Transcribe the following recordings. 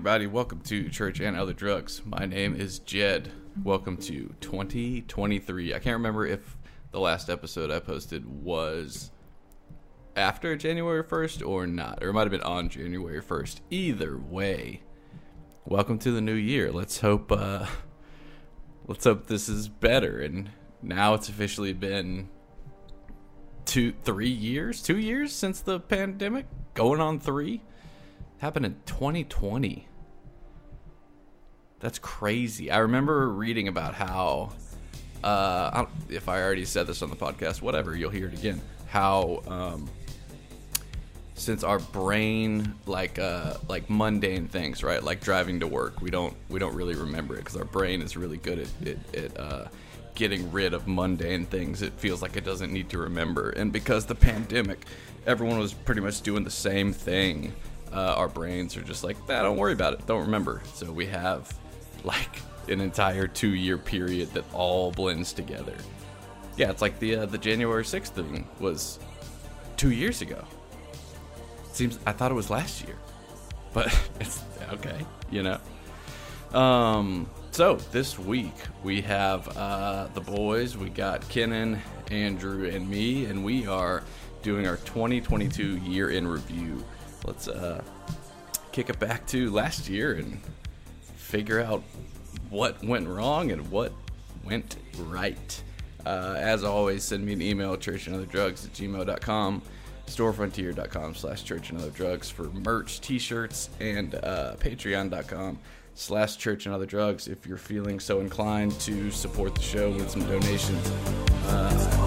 Everybody, welcome to Church and Other Drugs. My name is Jed. Welcome to 2023. I can't remember if the last episode I posted was after January 1st or not, or it might have been on January 1st. Either way, welcome to the new year. Let's hope, uh, let's hope this is better. And now it's officially been two, three years, two years since the pandemic, going on three happened in 2020. That's crazy. I remember reading about how, uh, I if I already said this on the podcast, whatever, you'll hear it again. How, um, since our brain, like, uh, like mundane things, right, like driving to work, we don't we don't really remember it because our brain is really good at at, at uh, getting rid of mundane things. It feels like it doesn't need to remember, and because the pandemic, everyone was pretty much doing the same thing uh, our brains are just like, nah, don't worry about it, don't remember. So we have like an entire two year period that all blends together. Yeah, it's like the uh, the January sixth thing was two years ago. seems I thought it was last year, but it's okay, you know. Um, so this week we have uh, the boys. We got Kenon, Andrew, and me, and we are doing our 2022 year in review let's uh, kick it back to last year and figure out what went wrong and what went right. Uh, as always, send me an email, churchandotherdrugs at gmail.com, storefrontier.com slash church and other drugs for merch, t-shirts, and uh, patreon.com slash church and other drugs if you're feeling so inclined to support the show with some donations. Uh.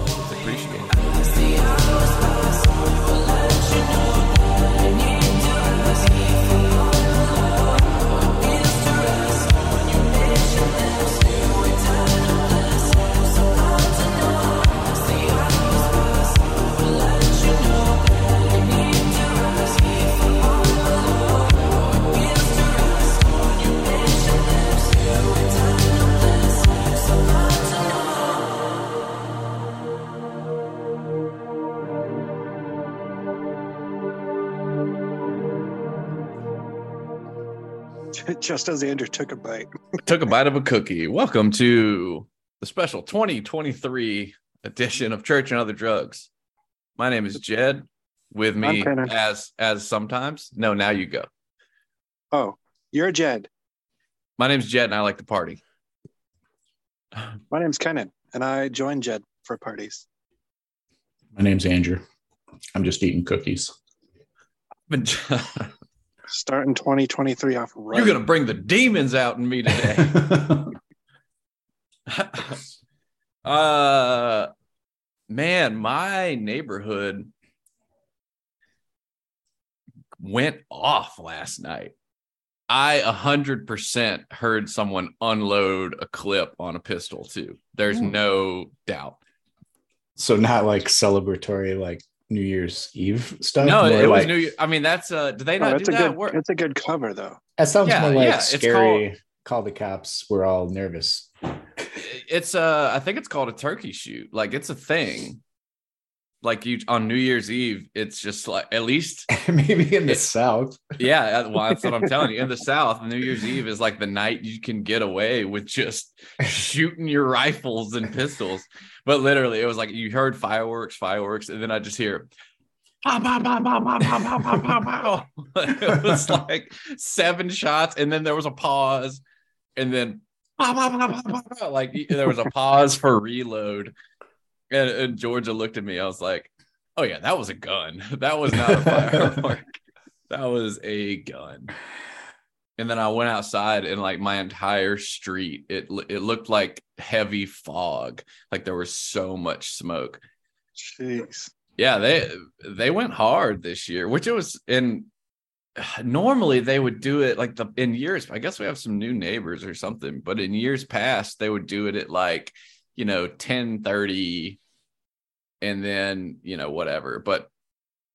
Just as Andrew took a bite. took a bite of a cookie. Welcome to the special 2023 edition of Church and Other Drugs. My name is Jed. With me as as sometimes. No, now you go. Oh, you're Jed. My name's Jed and I like to party. My name's Kenon and I join Jed for parties. My name's Andrew. I'm just eating cookies. starting 2023 off right. You're gonna bring the demons out in me today. uh man, my neighborhood went off last night. I a hundred percent heard someone unload a clip on a pistol too. There's mm. no doubt. So not like celebratory, like New Year's Eve stuff. No, it was New. Year, I mean, that's uh. Do they not oh, do a that? Good, it's a good cover though. That sounds yeah, more like yeah, scary. Called, call the cops. We're all nervous. It's uh, I think it's called a turkey shoot. Like it's a thing. Like you on New Year's Eve, it's just like at least maybe in the it, South. Yeah, well, that's what I'm telling you. In the South, New Year's Eve is like the night you can get away with just shooting your rifles and pistols. But literally, it was like you heard fireworks, fireworks, and then I just hear pow, pow, pow, pow, pow, pow, pow, pow, pow. it was like seven shots, and then there was a pause, and then like there was a pause for reload. And, and Georgia looked at me. I was like, "Oh yeah, that was a gun. That was not a firework. that was a gun." and then I went outside and like my entire street it it looked like heavy fog like there was so much smoke jeez yeah they they went hard this year which it was in normally they would do it like the in years I guess we have some new neighbors or something but in years past they would do it at like you know 10 30 and then you know whatever but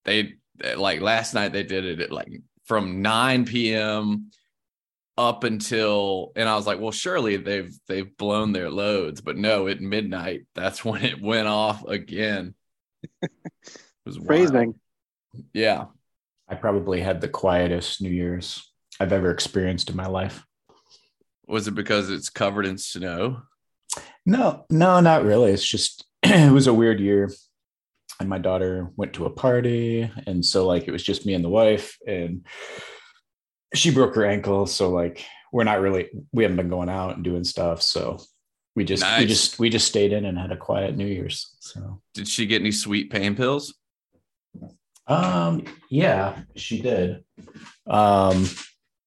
they like last night they did it at like from 9 p.m up until and I was like, well, surely they've they've blown their loads, but no, at midnight, that's when it went off again. it was phrasing. Yeah. I probably had the quietest New Year's. I've ever experienced in my life. Was it because it's covered in snow? No, no, not really. It's just it was a weird year. And my daughter went to a party. And so like it was just me and the wife. And she broke her ankle. So like we're not really we haven't been going out and doing stuff. So we just we just we just stayed in and had a quiet New Year's. So Did she get any sweet pain pills? um yeah, she did. Um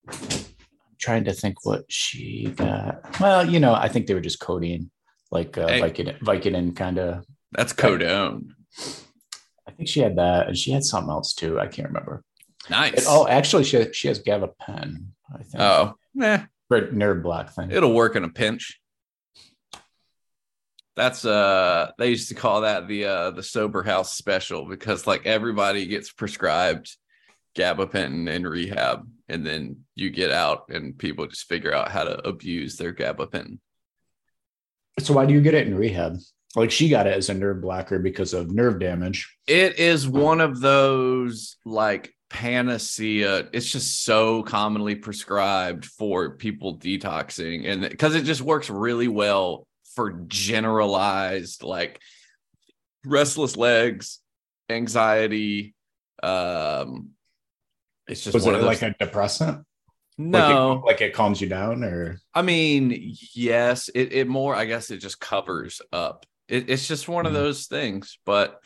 I'm trying to think what she got. Well, you know, I think they were just codeine, like uh Hey. Vicodin, Vicodin kind of That's codone. I think she had that, and she had something else too. I can't remember. Nice. Oh, actually, she she has gabapen. I think. oh, nah, for nerve block thing. it'll work in a pinch. That's uh they used to call that the uh the sober house special because like everybody gets prescribed gabapentin in rehab and then you get out and people just figure out how to abuse their gabapentin. So why do you get it in rehab? Like she got it as a nerve blocker because of nerve damage. It is one of those like panacea. It's just so commonly prescribed for people detoxing, and because it just works really well for generalized like restless legs, anxiety. Um, it's just Was one it of those. like a depressant? No, like it, like it calms you down, or I mean, yes, it, it more, I guess it just covers up. It, it's just one of Mhm. those things. But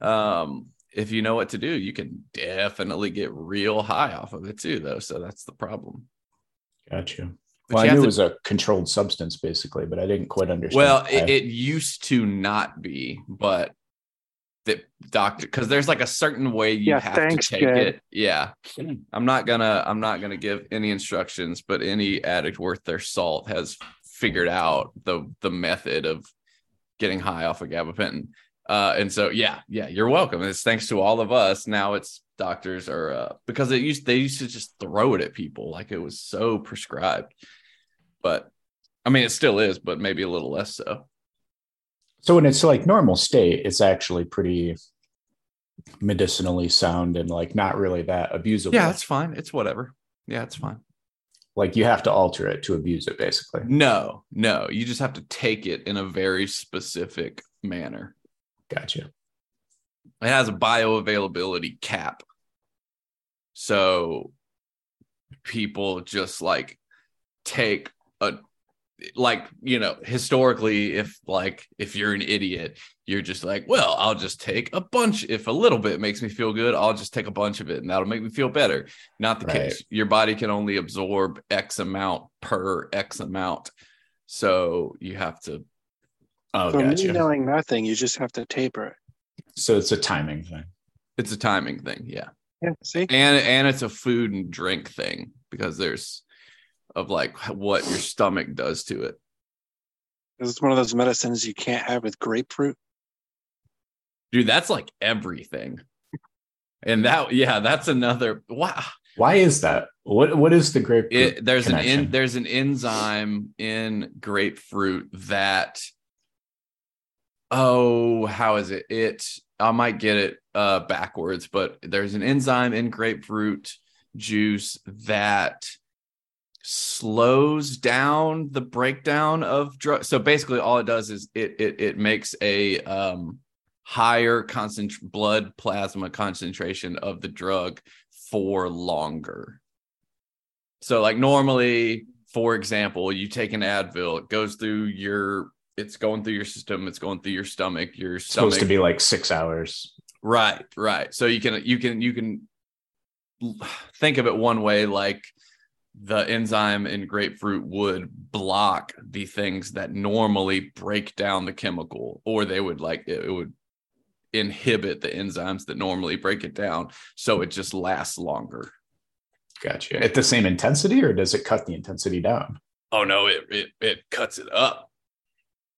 um, if you know what to do, you can definitely get real high off of it too, though. So that's the problem. gotcha. But Well, I knew to- it was a controlled substance, basically, but I didn't quite understand. well, it, it used to not be, but the doctor, because there's like a certain way you Yeah, have thanks, to take Jed. it. Yeah. I'm not gonna I'm not gonna give any instructions, but any addict worth their salt has figured out the the method of getting high off of gabapentin. Uh, and so yeah, yeah, you're welcome. It's thanks to all of us. Now it's doctors are uh, because it used they used to just throw it at people like it was so prescribed. But I mean, it still is, but maybe a little less so. So when it's like normal state, it's actually pretty medicinally sound and like not really that abusable. Yeah, it's fine. It's whatever. Yeah, it's fine. like you have to alter it to abuse it, basically. No, no, you just have to take it in a very specific manner. Gotcha. It has a bioavailability cap. So people just like take a like you know historically if like if you're an idiot you're just like well i'll just take a bunch if a little bit makes me feel good i'll just take a bunch of it and that'll make me feel better not the Right. case your body can only absorb x amount per x amount so you have to Oh, For me knowing nothing, you just have to taper it. So it's a timing thing. it's a timing thing yeah Yeah, see? and and it's a food and drink thing because there's of like what your stomach does to it This is one of those medicines you can't have with grapefruit. dude that's like everything and that yeah that's another wow Why is that? What What is the grapefruit? it there's an in there's an enzyme in grapefruit that oh how is it it i might get it uh backwards but there's an enzyme in grapefruit juice that slows down the breakdown of drug so basically all it does is it it, it makes a um higher concent- blood plasma concentration of the drug for longer so like normally, for example, you take an Advil, it goes through your it's going through your system, it's going through your stomach, your stomach supposed to be like six hours. Right, right. So you can you can you can think of it one way like the enzyme in grapefruit would block the things that normally break down the chemical or they would like it, it would inhibit the enzymes that normally break it down so it just lasts longer. Gotcha. At the same intensity, or does it cut the intensity down? Oh no, it it it cuts it up.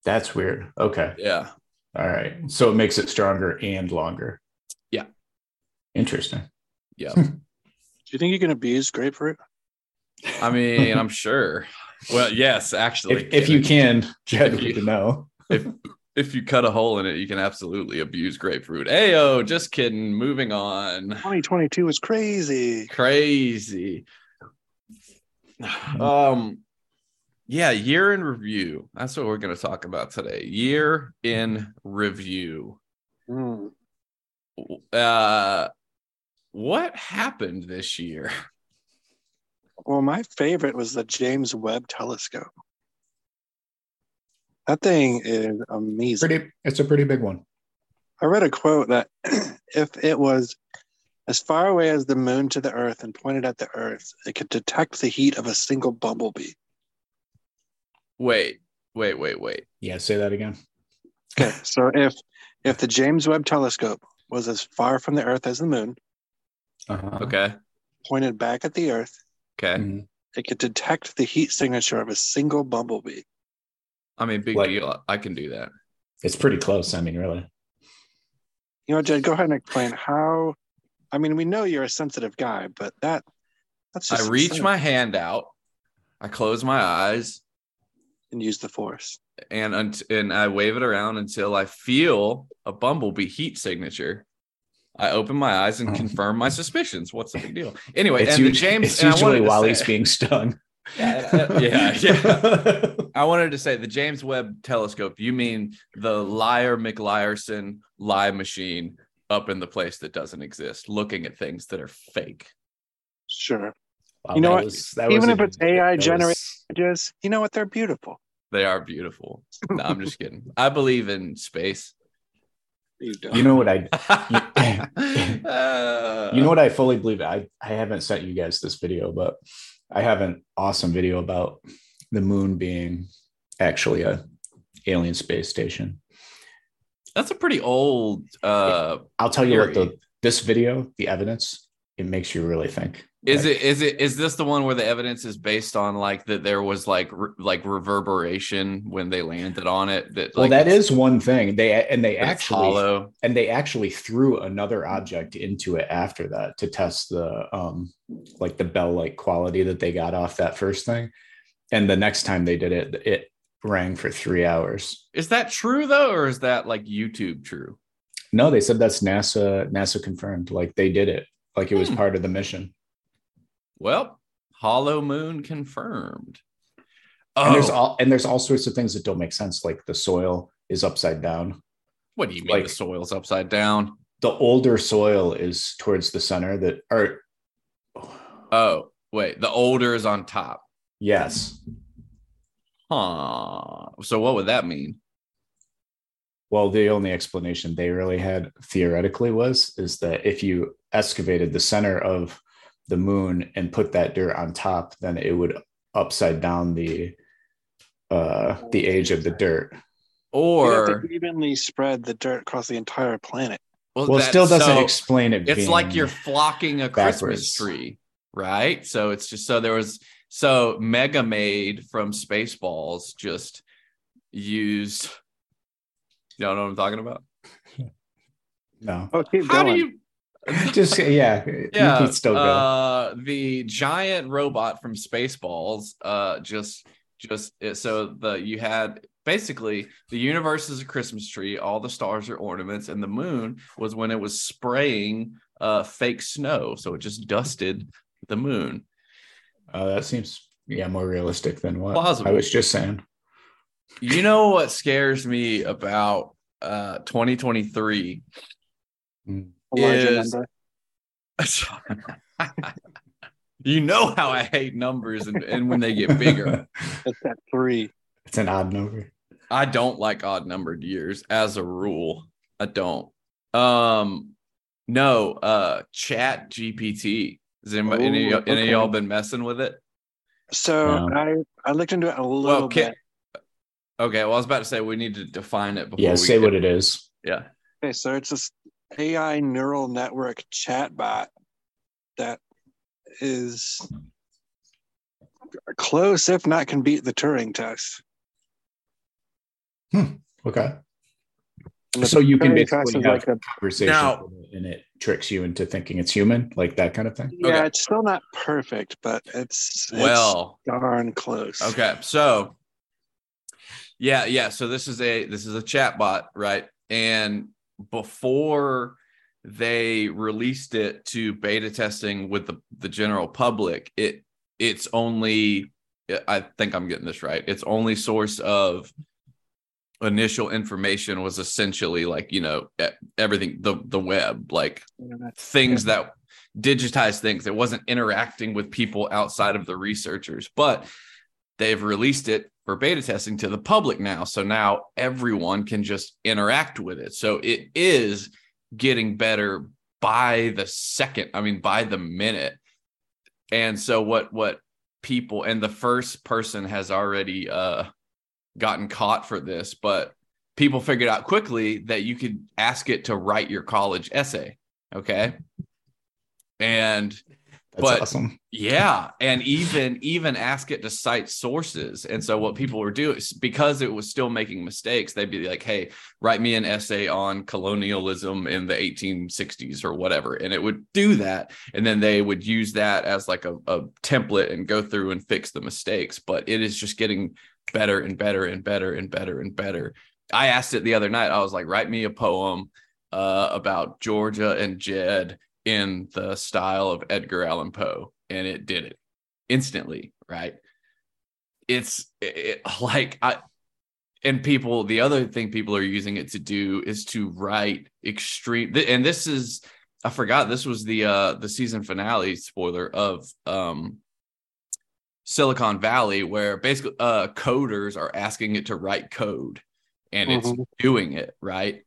That's weird. Okay. Yeah. All right. So it makes it stronger and longer. Yeah. Interesting. Yeah. Do you think you can abuse grapefruit? I mean, I'm sure. Well, yes, actually. If, if you can, Jed If you- would know. if if you cut a hole in it, you can absolutely abuse grapefruit. Ayo, just kidding. Moving on. 2022 is crazy. Crazy. Um, yeah, year in review. That's what we're going to talk about today. Year in review. Hmm. Uh, what happened this year? Well, my favorite was the James Webb Telescope. That thing is amazing. Pretty. It's a pretty big one. I read a quote that if it was as far away as the moon to the earth and pointed at the earth, it could detect the heat of a single bumblebee. Wait, wait, wait, wait. Yeah. Say that again. Okay, so if if the James Webb Telescope was as far from the earth as the moon, Uh-huh. Okay, pointed back at the earth, okay. Mhm. it could detect the heat signature of a single bumblebee. I mean, big Like- deal. I can do that. It's pretty close. I mean, really. You know, Jed, go ahead and explain how. I mean, we know you're a sensitive guy, but that that's just I reach insane. my hand out. I close my eyes and use the force. and and I wave it around until I feel a bumblebee heat signature. I open my eyes and confirm my suspicions. What's the big deal? Anyway, It's, and the James. it's and usually wanted while say- he's being stung. Yeah, uh, uh, yeah, yeah. I wanted to say the James Webb Telescope. You mean the liar McLiarson lie machine up in the place that doesn't exist, looking at things that are fake. Sure. Wow, You know that what? was- that Even was a if it's AI that was- generated- Just you know what? They're beautiful. They are beautiful. No, I'm just kidding. I believe in space. You. You know what I? Uh, You know what I fully believe. I I haven't sent you guys this video, but I have an awesome video about the moon being actually a alien space station. that's a pretty old. Uh, I'll tell you what the this video, the evidence, it makes you really think. Is Like, it is it is this the one where the evidence is based on like that there was like re- like reverberation when they landed on it? That Well, like, that it's- one thing. They and they actually hollow. and they actually threw another object into it after that to test the um like the bell like quality that they got off that first thing. And the next time they did it, it rang for three hours. Is that true though, or is that like YouTube true? No, they said that's NASA. NASA confirmed, like they did it, like it was Hmm. part of the mission. Well, Hollow Moon confirmed. And there's Oh, all and there's all sorts of things that don't make sense, like the soil is upside down. what do you mean like- the soil's upside down? The older soil is towards the center. That or Oh, wait, the older is on top. yes. Huh. So what would that mean? Well, the only explanation they really had theoretically was is that if you excavated the center of the moon and put that dirt on top, then it would upside down the uh the age of the dirt. You have Or to evenly spread the dirt across the entire planet. Well, it that- still doesn't so explain it. It's being- like you're flocking a Christmas tree, right? So it's just so there was so Mega Maid from Spaceballs just used. Y'all know what I'm talking about? no. Oh, keep How going. do you Just yeah, yeah, you can still go. Uh, the giant robot from Spaceballs, uh, just just so the you had basically the universe is a Christmas tree, all the stars are ornaments, and the moon was when it was spraying uh fake snow, so it just dusted the moon. Uh, that seems yeah more realistic than what Plausible. I was just saying. You know what scares me about uh 2023 A larger is- number. you know how I hate numbers and, and when they get bigger. It's at three. it's an odd number. I don't like odd numbered years as a rule. I don't. Um no, uh chat GPT. Has anybody, any, Ooh, any of y'all been messing with it? So No. I I looked into it a little Well, bit. okay. Well, I was about to say we need to define it before Yeah, we say get- what it is. Yeah. Okay, so it's this AI neural network chatbot that is close, if not can beat the Turing test. Hmm. Okay. So you can Turing basically have like a, conversation Now- with it and it tricks you into thinking it's human, like that kind of thing. yeah, Okay. it's still not perfect, but it's, it's Well, darn close. Okay, so yeah, yeah. So this is a this is a chat bot, right? And before they released it to beta testing with the, the general public, it its only I think I'm getting this right. Its only source of initial information was essentially like you know everything the the web like things that digitized things it wasn't interacting with people outside of the researchers but they've released it for beta testing to the public now. So now everyone can just interact with it. So it is getting better by the second i mean by the minute. And so what what people and the first person has already uh gotten caught for this but people figured out quickly that you could ask it to write your college essay. Okay? And That's But- awesome. yeah, and even even ask it to cite sources. And so what people were doing because it was still making mistakes, they'd be like, "Hey, write me an essay on colonialism in the 1860s or whatever," and it would do that. And then they would use that as like a, a template and go through and fix the mistakes. But it is just getting better and better and better and better and better. I asked it the other night. I was like, "Write me a poem uh, about Georgia and Jed." In the style of Edgar Allan Poe, and it did it instantly. Right? It's it, like I and people. The other thing people are using it to do is to write extreme. And this is I forgot this was the uh the season finale spoiler of um Silicon Valley, where basically uh coders are asking it to write code, and it's Mhm. doing it right.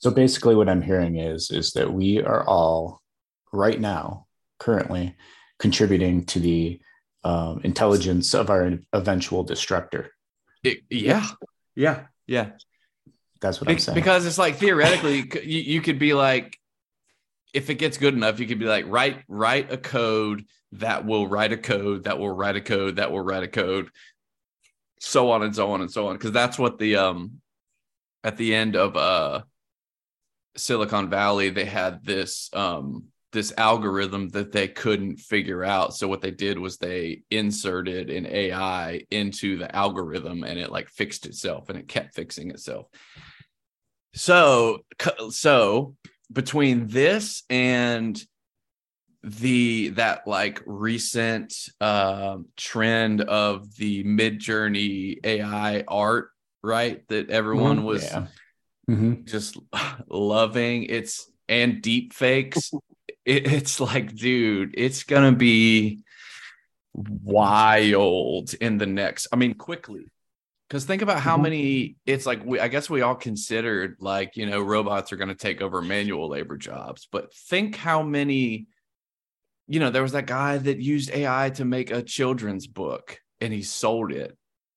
So basically, what I'm hearing is is that we are all right now, currently, contributing to the um, intelligence of our eventual destructor. It, yeah, yeah, yeah. That's what Be- I'm saying. because it's like theoretically you, you could be like if it gets good enough you could be like write write a code that will write a code that will write a code that will write a code so on and so on and so on because that's what the um at the end of uh silicon valley they had this um this algorithm that they couldn't figure out so what they did was they inserted an ai into the algorithm and it like fixed itself and it kept fixing itself so so between this and the that like recent um trend of the Midjourney ai art right that everyone Mhm, was yeah. Mhm. just loving it's and deep fakes it, it's like dude it's gonna be wild in the next i mean quickly because think about how Mhm. many it's like we i guess we all considered like you know robots are going to take over manual labor jobs but think how many you know there was that guy that used ai to make a children's book and he sold it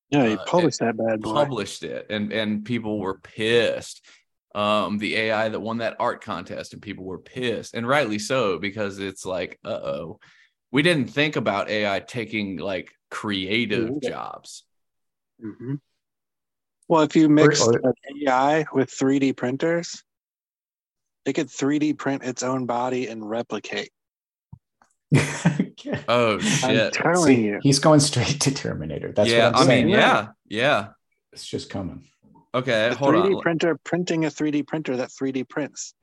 Yeah, he Uh, published that bad boy. published it and and people were pissed um the ai that won that art contest and people were pissed and rightly so because it's like uh-oh we didn't think about ai taking like creative Yeah. jobs hmm Well, if you mix or- an AI with 3D printers, it could 3D print its own body and replicate. oh I'm shit telling See, you. he's going straight to Terminator. That's yeah what I'm i saying. mean yeah yeah It's just coming. Okay A hold 3D on printer printing a 3D printer that 3D prints.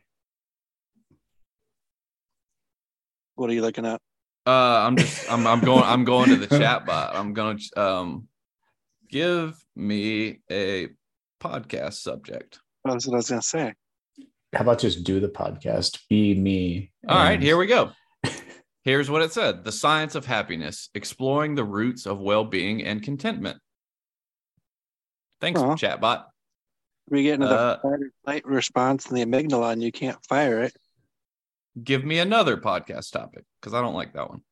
What are you looking at? uh i'm just i'm, I'm going i'm going to the chat bot i'm going to um give me a podcast subject That's what I was gonna say. How about just do the podcast? Be me. All right, and- here we go. Here's what it said The Science of Happiness, exploring the roots of well being and contentment. Thanks, Aw. chatbot. We get into the Uh, fight or flight response in the amygdala and you can't fire it. Give me another podcast topic because I don't like that one.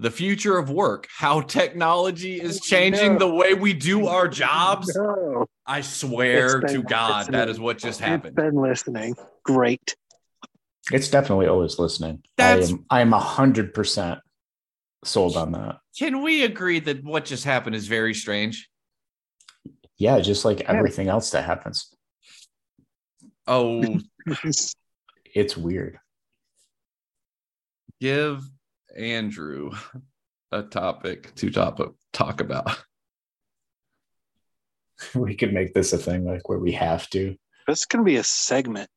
The future of work, how technology is changing No. the way we do our jobs. No, I swear It's to God, that is what just it's happened. been listening. Great. It's definitely always listening. That's- I am I am a hundred percent sold on that. Can we agree that what just happened is very strange? Yeah, just like everything else that happens. Oh, It's weird. give Andrew a topic to top talk about. We could make this a thing like where we have to. this can be a segment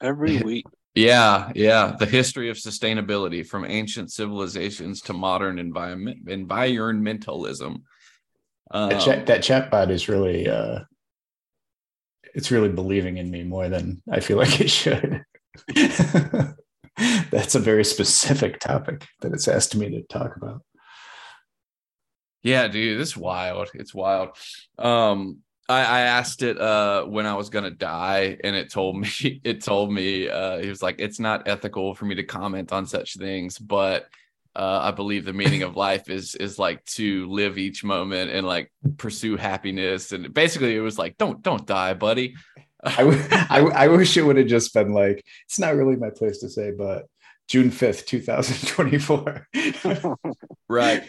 every week. Yeah, yeah. The history of sustainability from ancient civilizations to modern environment environmentalism. Um, that, chat, that chatbot is really uh it's really believing in me more than I feel like it should. That's a very specific topic that it's asked me to talk about. Yeah, dude, this is wild. It's wild. Um, I, I asked it uh when I was gonna die, and it told me it told me uh it was like it's not ethical for me to comment on such things, but uh, I believe the meaning of life is is like to live each moment and like pursue happiness. And basically, it was like, don't don't die, buddy. I, w- I, w- I wish it would have just been like, it's not really my place to say, but June 5th, 2024. right.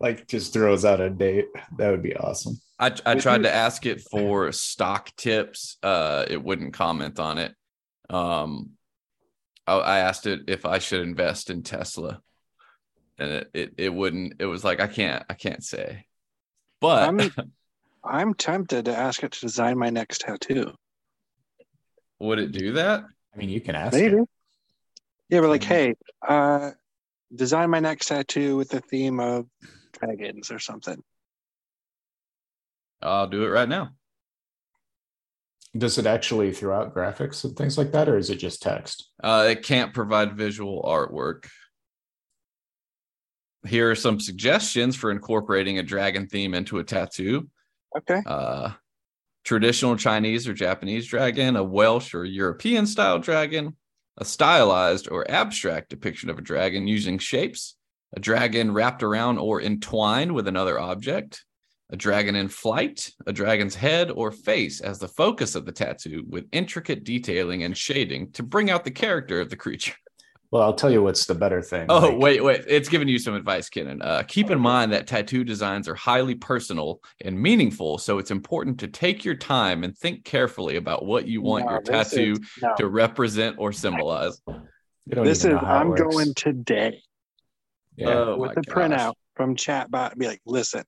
like just throws out a date. That would be awesome. I, I tried to ask it for stock tips. Uh, it wouldn't comment on it. Um, I, I asked it if I should invest in Tesla and it, it, it wouldn't, it was like, I can't, I can't say, but I'm, I'm tempted to ask it to design my next tattoo. would it do that? I mean, you can ask. Maybe. it. Yeah, we're like, Mhm. hey, uh, design my next tattoo with the theme of dragons or something. I'll do it right now. Does it actually throw out graphics and things like that, or is it just text? Uh, it can't provide visual artwork. Here are some suggestions for incorporating a dragon theme into a tattoo. Okay. Uh, traditional Chinese or Japanese dragon, a Welsh or European style dragon, a stylized or abstract depiction of a dragon using shapes, a dragon wrapped around or entwined with another object, a dragon in flight, a dragon's head or face as the focus of the tattoo with intricate detailing and shading to bring out the character of the creature. Well, I'll tell you what's the better thing. Oh, Like, wait, wait. It's giving you some advice, Kenon. Uh, keep in mind that tattoo designs are highly personal and meaningful. So it's important to take your time and think carefully about what you want No, your tattoo is- no. to represent or symbolize. This is know how it I'm works. going today Yeah. Oh, with my the gosh. printout from chatbot. Be like, listen,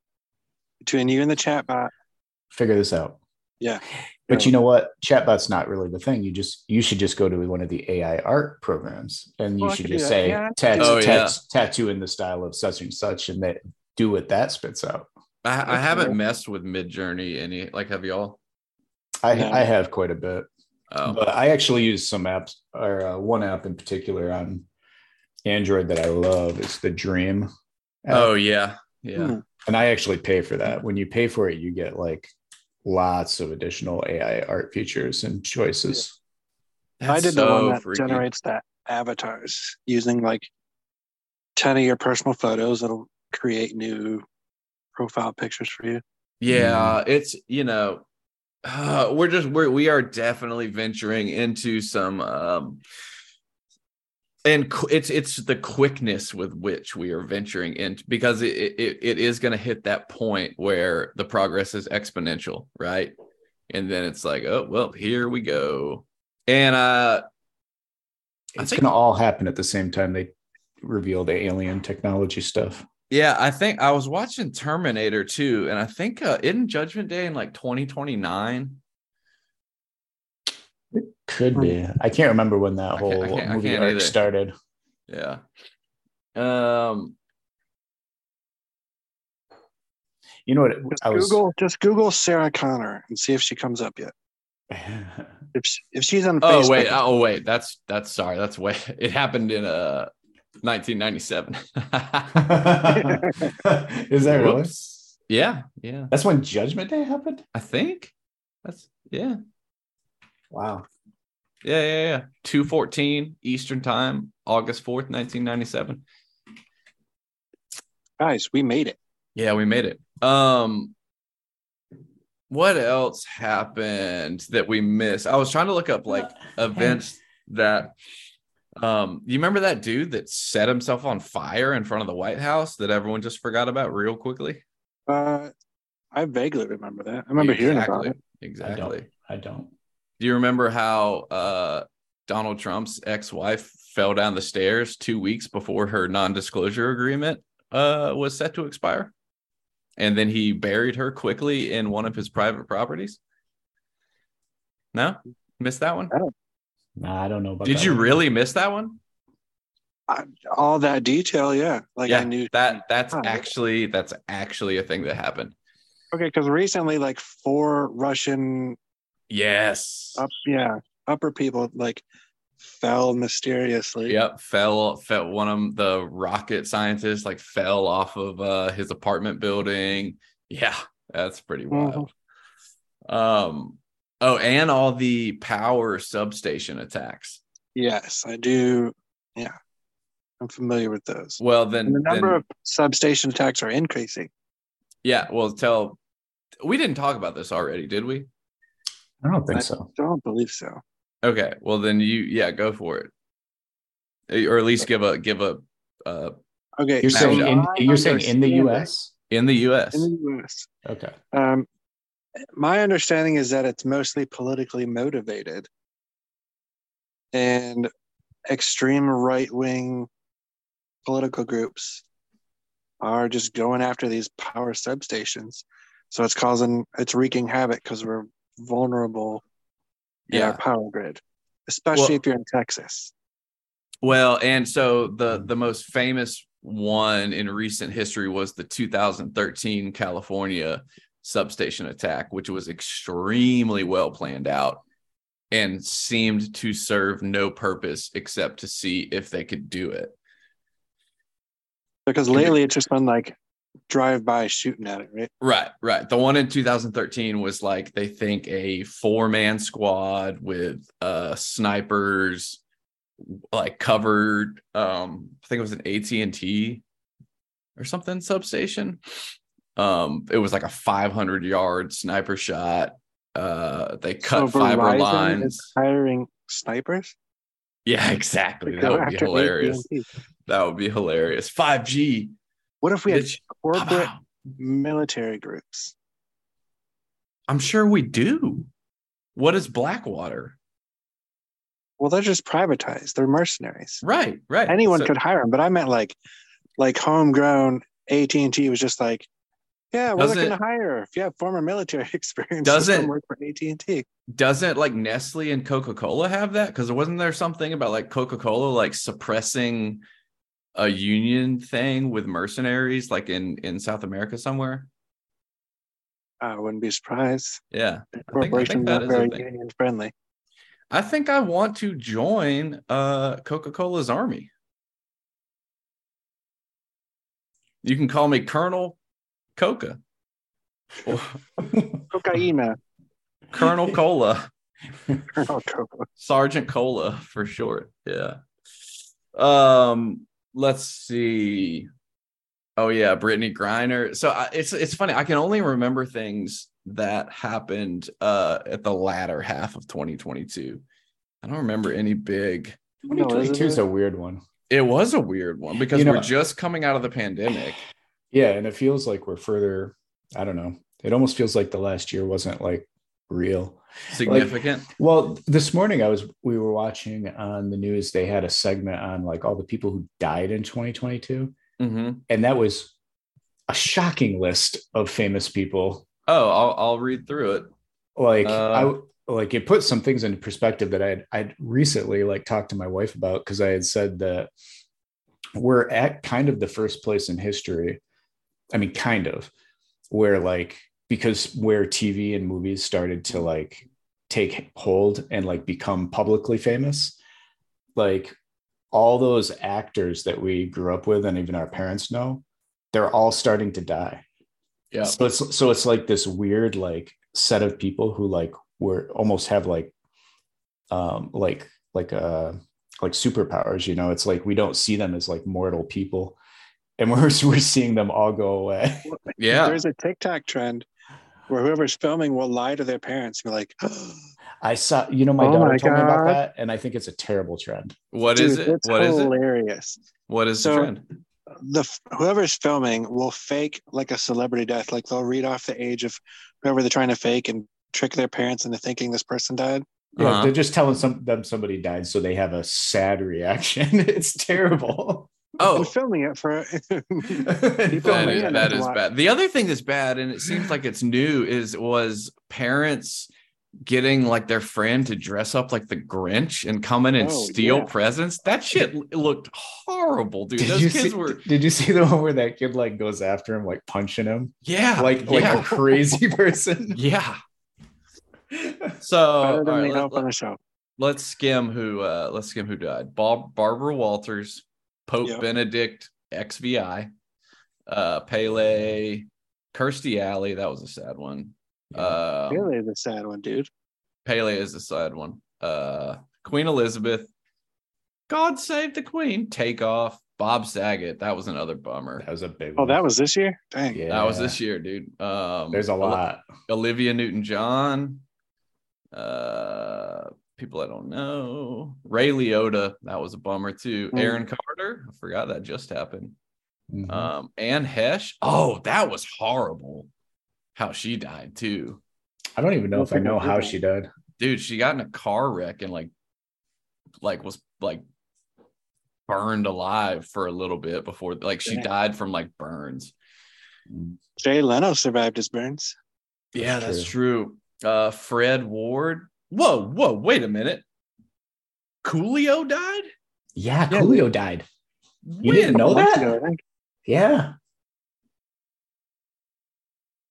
between you and the chatbot, Figure this out. Yeah. But you know what? Chatbot's not really the thing. You just you should just go to one of the AI art programs and you Well, should just say Yeah, I could tat- do tat- tattoo in the style of such and such, and that do what that spits out. I, I haven't cool. messed with Midjourney any. Like, have y'all? I No. I have quite a bit. Oh, But I actually use some apps, or uh, one app in particular on Android that I love. It's the Dream. app. oh yeah, yeah. Hmm. and I actually pay for that. When you pay for it, you get like lots of additional AI art features and choices. I That's did the one that freaky. generates that avatars using like 10 of your personal photos. It'll create new profile pictures for you. Yeah, it's you know, uh, we're just we're we are definitely venturing into some um and it's it's the quickness with which we are venturing into because it it, it is going to hit that point where the progress is exponential, right? And then it's like, oh well, here we go. And uh It's think- to all happen at the same time they reveal the alien technology stuff. yeah, I think I was watching Terminator 2 and I think uh in Judgment Day in like 2029 Could be. I can't remember when that I can't- I whole can't- movie arc either. started. Yeah. Um. You know what? Just I was. Google, just Google Sarah Connor and see if she comes up yet. If she, if she's on Oh Facebook, wait. Oh wait. That's that's sorry. That's way. It happened in uh 1997. Is that really? Whoops. Yeah. Yeah. That's when Judgment Day happened. I think that's yeah. Wow. Yeah. Yeah. Yeah. Two fourteen Eastern Time, August fourth, 1997. guys, we made it. Yeah, we made it. Um what else happened that we missed? I was trying to look up like events that um you remember that dude that set himself on fire in front of the White House that everyone just forgot about real quickly? Uh, I vaguely remember that. I remember hearing about it. I Exactly. don't. I don't. Do you remember how uh Donald Trump's ex-wife fell down the stairs 2 weeks before her non-disclosure agreement uh was set to expire? And then he buried her quickly in one of his private properties? No? Missed that one? Nah, I don't know about. Did that you one. really miss that one? I, all that detail, yeah. Like yeah, I knew that that's Oh. actually that's actually a thing that happened. Okay, because recently, like four Russian Yes. up, yeah, upper people like fell mysteriously. Yep, fell fell one of the rocket scientists like fell off of uh his apartment building. Yeah, that's pretty Mhm. wild. Um oh, and all the power substation attacks. Yes, I do. Yeah, I'm familiar with those. Well, then, And the number then- of substation attacks are increasing. yeah, well, tell we didn't talk about this already, did we? I don't think so. I so. don't believe so. Okay, well then you yeah go for it, or at least give a give a uh Okay, You're saying in you're saying in the U.S. in the U.S. In the U.S. Okay. Um, my understanding is that it's mostly politically motivated, and extreme right wing political groups are just going after these power substations. So it's causing it's wreaking havoc because we're vulnerable yeah, our power grid, especially Well- if you're in Texas. Well, and so the the most famous one in recent history was the 2013 California substation attack, which was extremely well planned out and seemed to serve no purpose except to see if they could do it. Because lately it's just been like drive by shooting at it, right? Right, right. The one in 2013 was like they think a four man squad with uh snipers like covered um I think it was an AT&T or something substation. Um it was like a 500 yard sniper shot. Uh they cut So fiber Verizon lines. hiring snipers. Yeah, exactly. That would be hilarious. AT&T. That would be hilarious. 5G. What if we had Bitch. corporate military groups? I'm sure we do. What is Blackwater? Well, they're just privatized. They're mercenaries. Right, right. Anyone So- could hire them, but I meant like, like homegrown AT and T was just like, yeah, we're looking to hire if you have former military experience. Does just come it- work for AT and T? doesn't like Nestle and Coca Cola have that? Because wasn't there something about like Coca Cola like suppressing a union thing with mercenaries, like in in South America somewhere? I wouldn't be surprised. Yeah, I think that not very union friendly. I think I want to join uh Coca Cola's army. You can call me Colonel Coca, Cocaina. Colonel Cola. Colonel Coca. Sergeant Cola for short. Yeah. Um, let's see. Oh yeah, Brittney Griner. So I, it's it's funny. I can only remember things that happened uh at the latter half of 2022. I don't remember any big. 2022 is a weird one. It was a weird one because You know- we're just coming out of the pandemic. Yeah, and it feels like we're further. I don't know. It almost feels like the last year wasn't like real. Significant. Well, this morning I was we were watching on the news. They had a segment on like all the people who died in 2022, hmm and that was a shocking list of famous people. Oh, I'll I'll read through it. Like Uh, I like it put some things into perspective that I'd I'd recently like talked to my wife about because I had said that we're at kind of the first place in history. I mean, kind of where like because where TV and movies started to like take hold and like become publicly famous, like all those actors that we grew up with and even our parents know, they're all starting to die. Yeah. So it's so it's like this weird like set of people who like were almost have like um like like uh like superpowers, you know. It's like we don't see them as like mortal people. And we're we're seeing them all go away. Yeah. There's a TikTok trend where whoever's filming will lie to their parents and be like, I saw, you know, my Oh daughter my told me about that, and I think it's a terrible trend. What is dude, it? it's What is it? hilarious. What is So- the trend? the whoever's filming will fake like a celebrity death. Like they'll read off the age of whoever they're trying to fake and trick their parents into thinking this person died. Yeah, Uh-huh. they're just telling some them somebody died, so they have a sad reaction. it's terrible. Oh, And filming it for People that on the that internet is a lot. bad. The other thing that's bad, and it seems like it's new, is was parents getting like their friend to dress up like the Grinch and come in and Oh, steal yeah. presents. That shit looked horrible, dude. Did Those you kids see, were Did you see the one where that kid like goes after him, like punching him, yeah, like like yeah, a crazy person? yeah. So Better all than right, the let, help on the show. us skim who uh let's skim who died. Bob Barbara Walters, Pope Yep. Benedict XVI, uh Pele, Kirstie Alley, that was a sad one. Uh Really, the sad one, dude. Pele is a sad one. Uh Queen Elizabeth, God save the Queen, take off. Bob Saget, that was another bummer. That was a big. Oh, one. that was this year. Dang. yeah. That was this year, dude. Um There's a lot. Olivia Newton John. Uh people I don't know. Ray Liotta, that was a bummer too. Mm. Aaron Carter, I forgot that just happened. Mhm. Um Anne Heche. Oh, that was horrible. How she died too. I don't even know if I know how she died. dude she got in a car wreck and like like was like burned alive for a little bit before like she Damn. died from like burns Jay Leno survived his burns. yeah That's that's true uh fred ward whoa whoa wait a minute coolio died Yeah, Yeah. Coolio died. You When? didn't know that? ago, Yeah,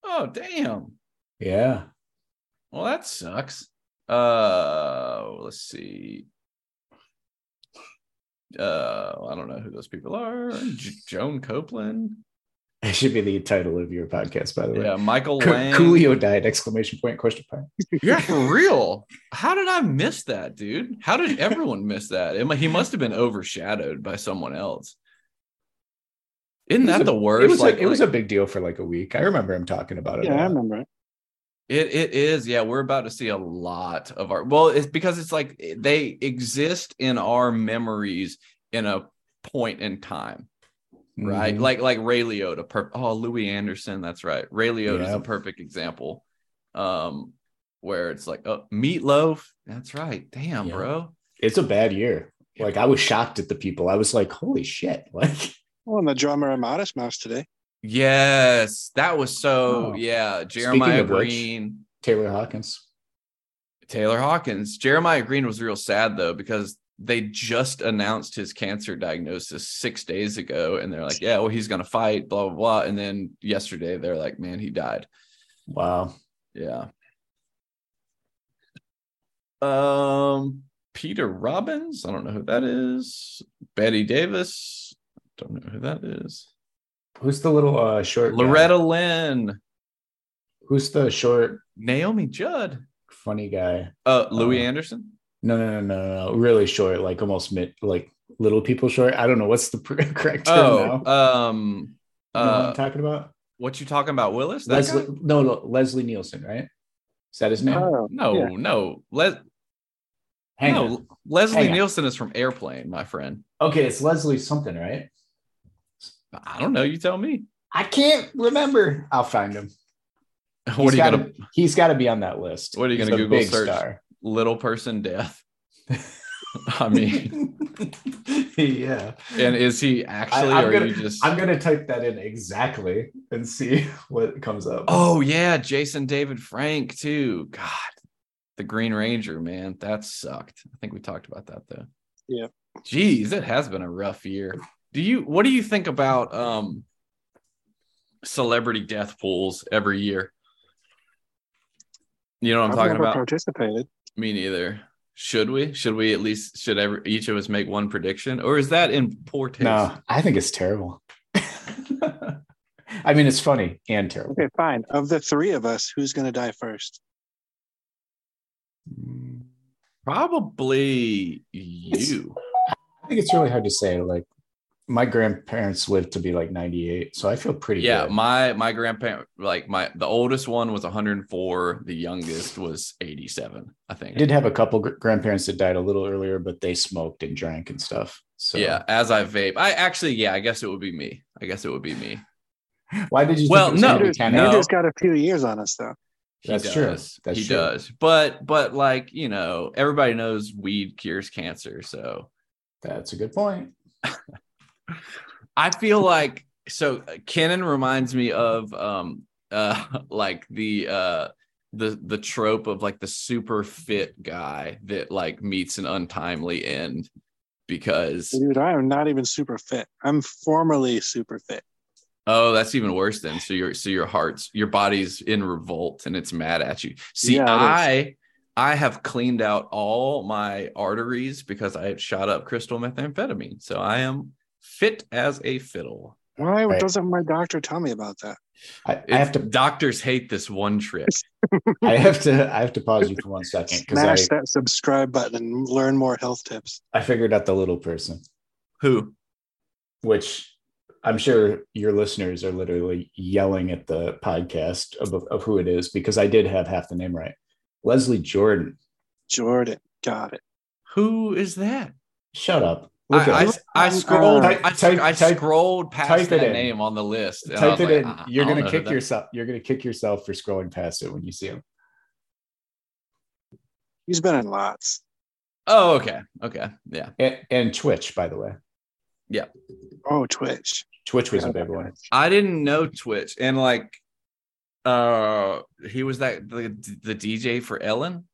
oh damn yeah. well that sucks uh let's see uh i don't know who those people are J- joan copeland It should be the title of your podcast, by the way. yeah michael Co- lang Coolio died! Exclamation point! Question point. Yeah, for real. How did I miss that, dude? How did everyone miss that? It he must have been overshadowed by someone else. Isn't that a- the It worst? was, like, a, it was like- a big deal for like a week. I remember him talking about it. Yeah, I remember it. it it is. Yeah, we're about to see a lot of our. Well, it's because it's like they exist in our memories in a point in time, right? Mhm. Like like Ray Liotta. Per- oh, Louie Anderson. That's right. Ray Liotta is a perfect example. Um, where it's like, oh, Meatloaf. That's right. Damn, Yeah. bro. it's a bad year. Like I was shocked at the people. I was like, "Holy shit!" Like, Well, and the drummer of Modest Mouse today. Yes, that was so. Oh. Yeah, Jeremiah of which- Green, Taylor Hawkins. Taylor Hawkins. Jeremiah Green was real sad though because they just announced his cancer diagnosis six days ago, and they're like, "Yeah, well, he's gonna fight." Blah blah blah. And then yesterday they're like, "Man, he died." Wow. Yeah. Um, Peter Robbins. I don't know who that is. Betty Davis. Don't know who that is. Who's the little uh short? guy? Loretta Lynn. Who's the short Naomi Judd. funny guy? Uh, Louie Uh, Anderson. No, no, no, no, no. Really short, like almost mid, like little people short. I don't know what's the pr- correct term Oh, now. um, You know what uh, I'm talking about? what you talking about, Willis? That Leslie, guy? no, no, Leslie Nielsen, right? Is that his name? Oh, No, yeah. no, Le- Hang no. on. Leslie Hang on. Nielsen is from Airplane, my friend. Okay, it's Leslie something, right? I don't know. You tell me. I can't remember. I'll find him. What He's are you gotta, gonna He's got to be on that list. What are you He's gonna a Google big search? Star. Little person death? I mean, yeah. and is he actually, I, or am are gonna, you just? I'm gonna type that in exactly and see what comes up. Oh yeah, Jason David Frank too. God, the Green Ranger, man, that sucked. I think we talked about that though. Yeah. Geez, it has been a rough year. Do you what do you think about um celebrity death pools every year? You know what I'm I've talking never about? participated. Me neither. Should we? Should we at least should every each of us make one prediction? Or is that in poor taste? no, I think it's terrible. I mean, it's funny and terrible. Okay, fine. Of the three of us, who's going to die first? Probably you. I think it's really hard to say. Like, my grandparents lived to be like 98, so I feel pretty Yeah, good. my my grandparent like my the oldest one was 104, the youngest was 87, I think. I did have a couple gr- grandparents that died a little earlier, but they smoked and drank and stuff. So Yeah, as I vape. I actually yeah, I guess it would be me. I guess it would be me. Why did you? Well, think no, gonna be Andrew's, 10? no. Andrew's got a few years on us, though. He That's true. does. That's he true. does. But but like, you know, everybody knows weed cures cancer, so That's a good point. I feel like so uh, Kenon reminds me of um uh like the uh the the trope of like the super fit guy that like meets an untimely end because Dude, I am not even super fit. I'm formerly super fit. oh that's even worse then so your so your heart's your body's in revolt and it's mad at you see Yeah, i i have cleaned out all my arteries because i shot up crystal methamphetamine so i am fit as a fiddle Why Right. doesn't my doctor tell me about that? I, I have to doctors hate this one trick I have to I have to pause you for one second because I, Smash that subscribe button and learn more health tips. I figured out the little person, who which I'm sure your listeners are literally yelling at the podcast of, of who it is because I did have half the name right. Leslie Jordan. Jordan, got it. who is that Shut up. Look I, I, I scrolled. uh, I, type- I scrolled past type that in. name on the list. and type it like, in. I- I You're don't gonna know who kick that- yourself. You're gonna kick yourself for scrolling past it when you see him. He's been in lots. Oh, okay, okay, yeah. And, and Twitch, by the way. Yeah. Oh, Twitch. Twitch was a Yeah, big one. I didn't know Twitch, and like, uh, he was that the the DJ for Ellen,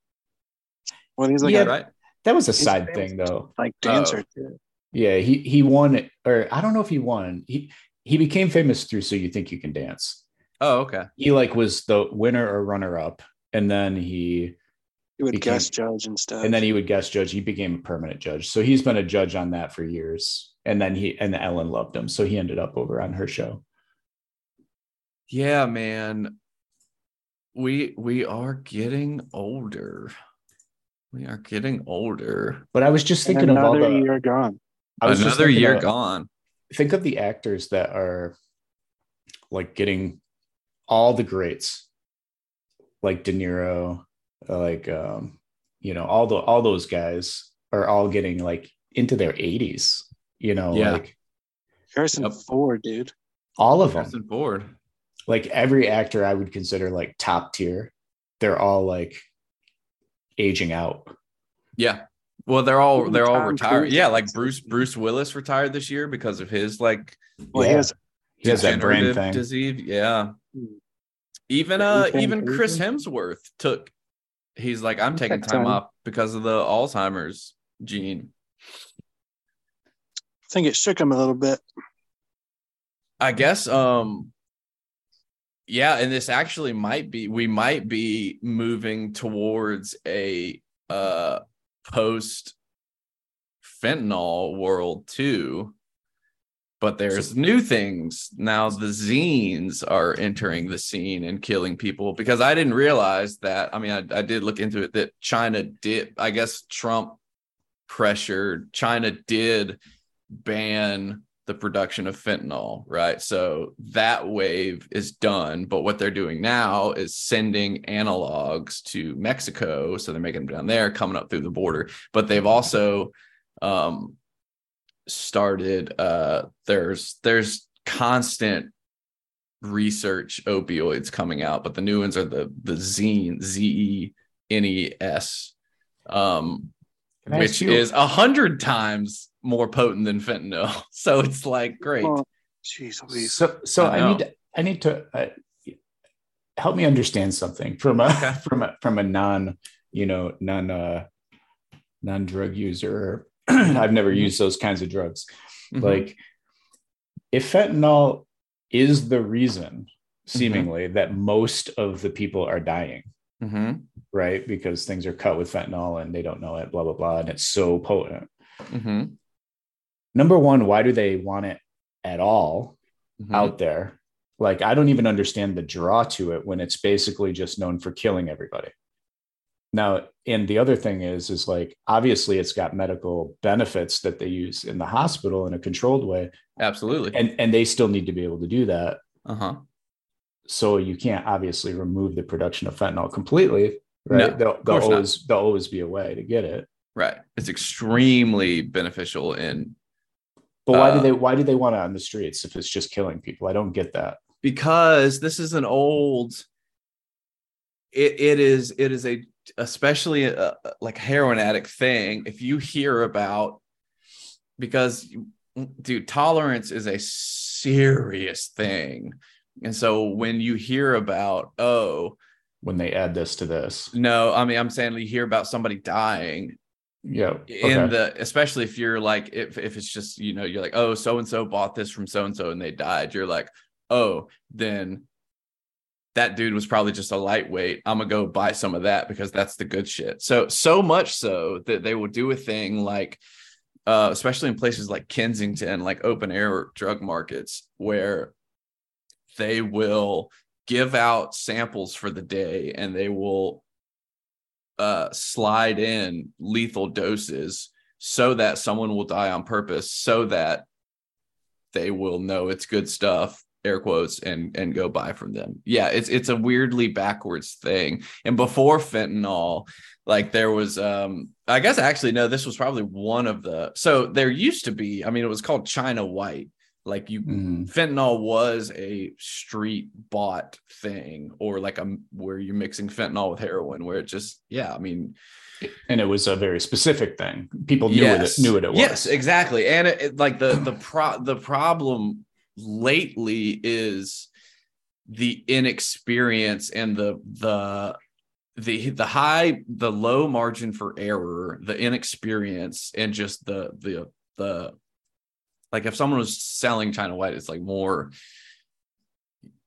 Well, he's like Yeah, a right? That was a He's side thing though. like dancer too. Yeah, he he won or I don't know if he won. He he became famous through So You Think You Can Dance. Oh, okay. He like was the winner or runner up, and then he He would Became- guest judge and stuff. and then he would guest judge. He became a permanent judge. So he's been a judge on that for years. And then he and Ellen loved him, so he ended up over on her show. Yeah, man. We we are getting older. We are getting older. But I was just thinking of all another the year gone. I was just Another thinking year of- gone. think of the actors that are like getting all the greats like de niro like um you know all the all those guys are all getting like into their 80s you know Yeah. like Harrison Yep. Ford, dude. all of them Harrison Ford. like every actor i would consider like top tier they're all like aging out Yeah. Well, they're all they're all retired. Yeah, like like Bruce Bruce Willis retired this year because of his like Well, he Yeah. has he has that brain degenerative thing disease. Yeah. Even uh even Chris Hemsworth took he's like, I'm taking time time. off because of the Alzheimer's gene. I think it shook him a little bit. I guess um yeah, and this actually might be we might be moving towards a uh post fentanyl world too. But there's new things now. The zenes are entering the scene and killing people because I didn't realize that. I mean, I, I did look into it that China did. I guess Trump pressured China did ban the production of fentanyl, right? So that wave is done. But what they're doing now is sending analogs to Mexico. So they're making them down there, coming up through the border. But they've also um, started, uh, there's, there's constant research opioids coming out, but the new ones are the, the zene, Z E N E S. Um, which is a hundred times more potent than fentanyl. So it's like great. Oh, Jeez, Louise. So, so I I, need to, I need to uh, help me understand something from a Okay. from a from a non you know non uh, non drug user. I've never Mhm. used those kinds of drugs. Mhm. Like, if fentanyl is the reason, Mm-hmm. seemingly that most of the people are dying, Mhm. right? Because things are cut with fentanyl and they don't know it, blah blah blah, and it's so potent. Mhm. Number one, why do they want it at all? Mhm. out there. Like I don't even understand the draw to it when it's basically just known for killing everybody. Now, and the other thing is, is like obviously it's got medical benefits that they use in the hospital in a controlled way, Absolutely. and and they still need to be able to do that. Uh huh. So you can't obviously remove the production of fentanyl completely, right? No, there'll, course there'll not. always there'll always be a way to get it. Right. It's extremely beneficial in But why Uh, do they why do they want it on the streets if it's just killing people? I don't get that. because this is an old. It it is it is a especially a, like heroin addict thing. If you hear about because dude tolerance is a serious thing and so when you hear about oh when they add this to this. No, I mean I'm saying you hear about somebody dying Yeah. in the especially if you're like if if it's just you know you're like oh so and so bought this from so and so and they died you're like oh then that dude was probably just a lightweight i'm gonna go buy some of that because that's the good shit so so much so that they will do a thing like uh especially in places like kensington like open air drug markets where they will give out samples for the day and they will uh, slide in lethal doses so that someone will die on purpose so that they will know it's good stuff air quotes and and go buy from them. Yeah it's it's a weirdly backwards thing. And before fentanyl like there was um i guess actually no this was probably one of the so there used to be i mean it was called china white like you Mhm. fentanyl was a street bought thing or like a where you're mixing fentanyl with heroin where it just yeah i mean and it was a very specific thing. People knew yes it knew what it was. yes exactly and it, it- like the the pro the problem lately is the inexperience and the the the the high the low margin for error the inexperience and just the the the like if someone was selling china white it's like more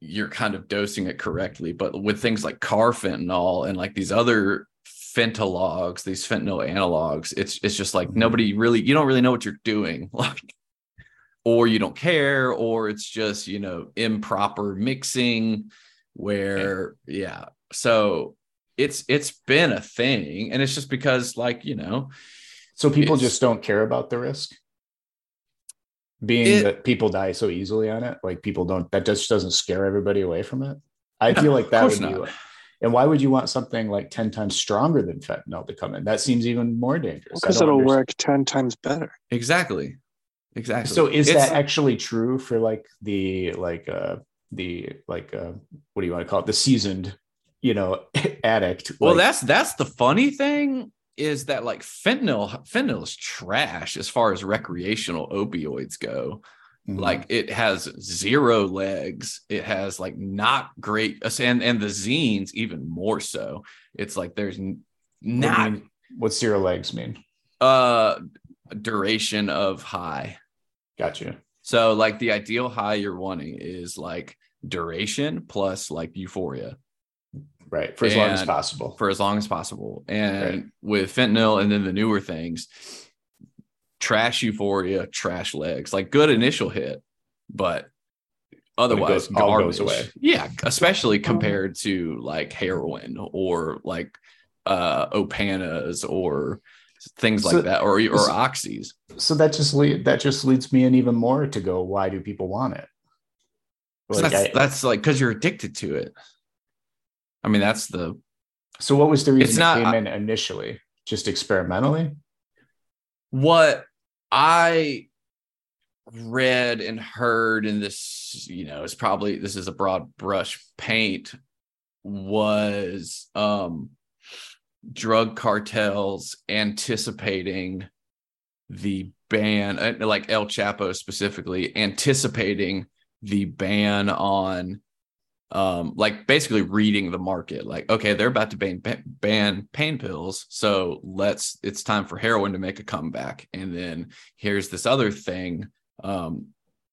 you're kind of dosing it correctly but with things like carfentanil and like these other fentanylogs these fentanyl analogs it's it's just like Mhm. nobody really you don't really know what you're doing like or you don't care or it's just you know improper mixing where yeah so it's it's been a thing and it's just because like you know So people just don't care about the risk. Being It- that people die so easily on it, like people don't that just doesn't scare everybody away from it. I feel like that course would be not. what- and why would you want something like 10 times stronger than fentanyl to come in? That seems even more dangerous. Because don't it'll understand. work 10 times better. exactly exactly So is It's- that actually true for like the like uh the like uh what do you want to call it? The seasoned, you know, addict. well like, that's that's the funny thing is that like fentanyl fentanyl is trash as far as recreational opioids go mhm. like it has zero legs it has like not great and and the zenes even more so it's like there's n- What do you not what's zero legs mean? uh duration of high Gotcha. so like the ideal high you're wanting is like duration plus like euphoria Right. For as long as possible. for as long as possible and Right. with fentanyl and then the newer things trash euphoria trash legs like good initial hit but otherwise goes- all goes away. yeah especially compared to like heroin or like uh opanas or things like So- that or or so- oxys so that just lead, that just leads me in even more to go why do people want it So that's I- that's like because you're addicted to it i mean that's the so what was the reason It's it came in initially? Just experimentally? What I read and heard, and this, you know, is probably this is a broad brush paint, was um drug cartels anticipating the ban, uh, like El Chapo specifically, anticipating the ban on um like basically reading the market like okay they're about to ban ban pain pills so let's it's time for heroin to make a comeback. And then here's this other thing um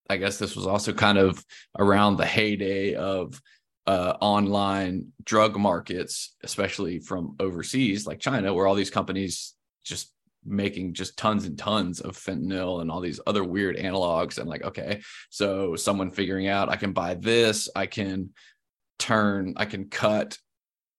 i guess this was also kind of around the heyday of uh online drug markets especially from overseas like china where all these companies just making just tons and tons of fentanyl and all these other weird analogs and like okay so someone figuring out i can buy this i can turn i can cut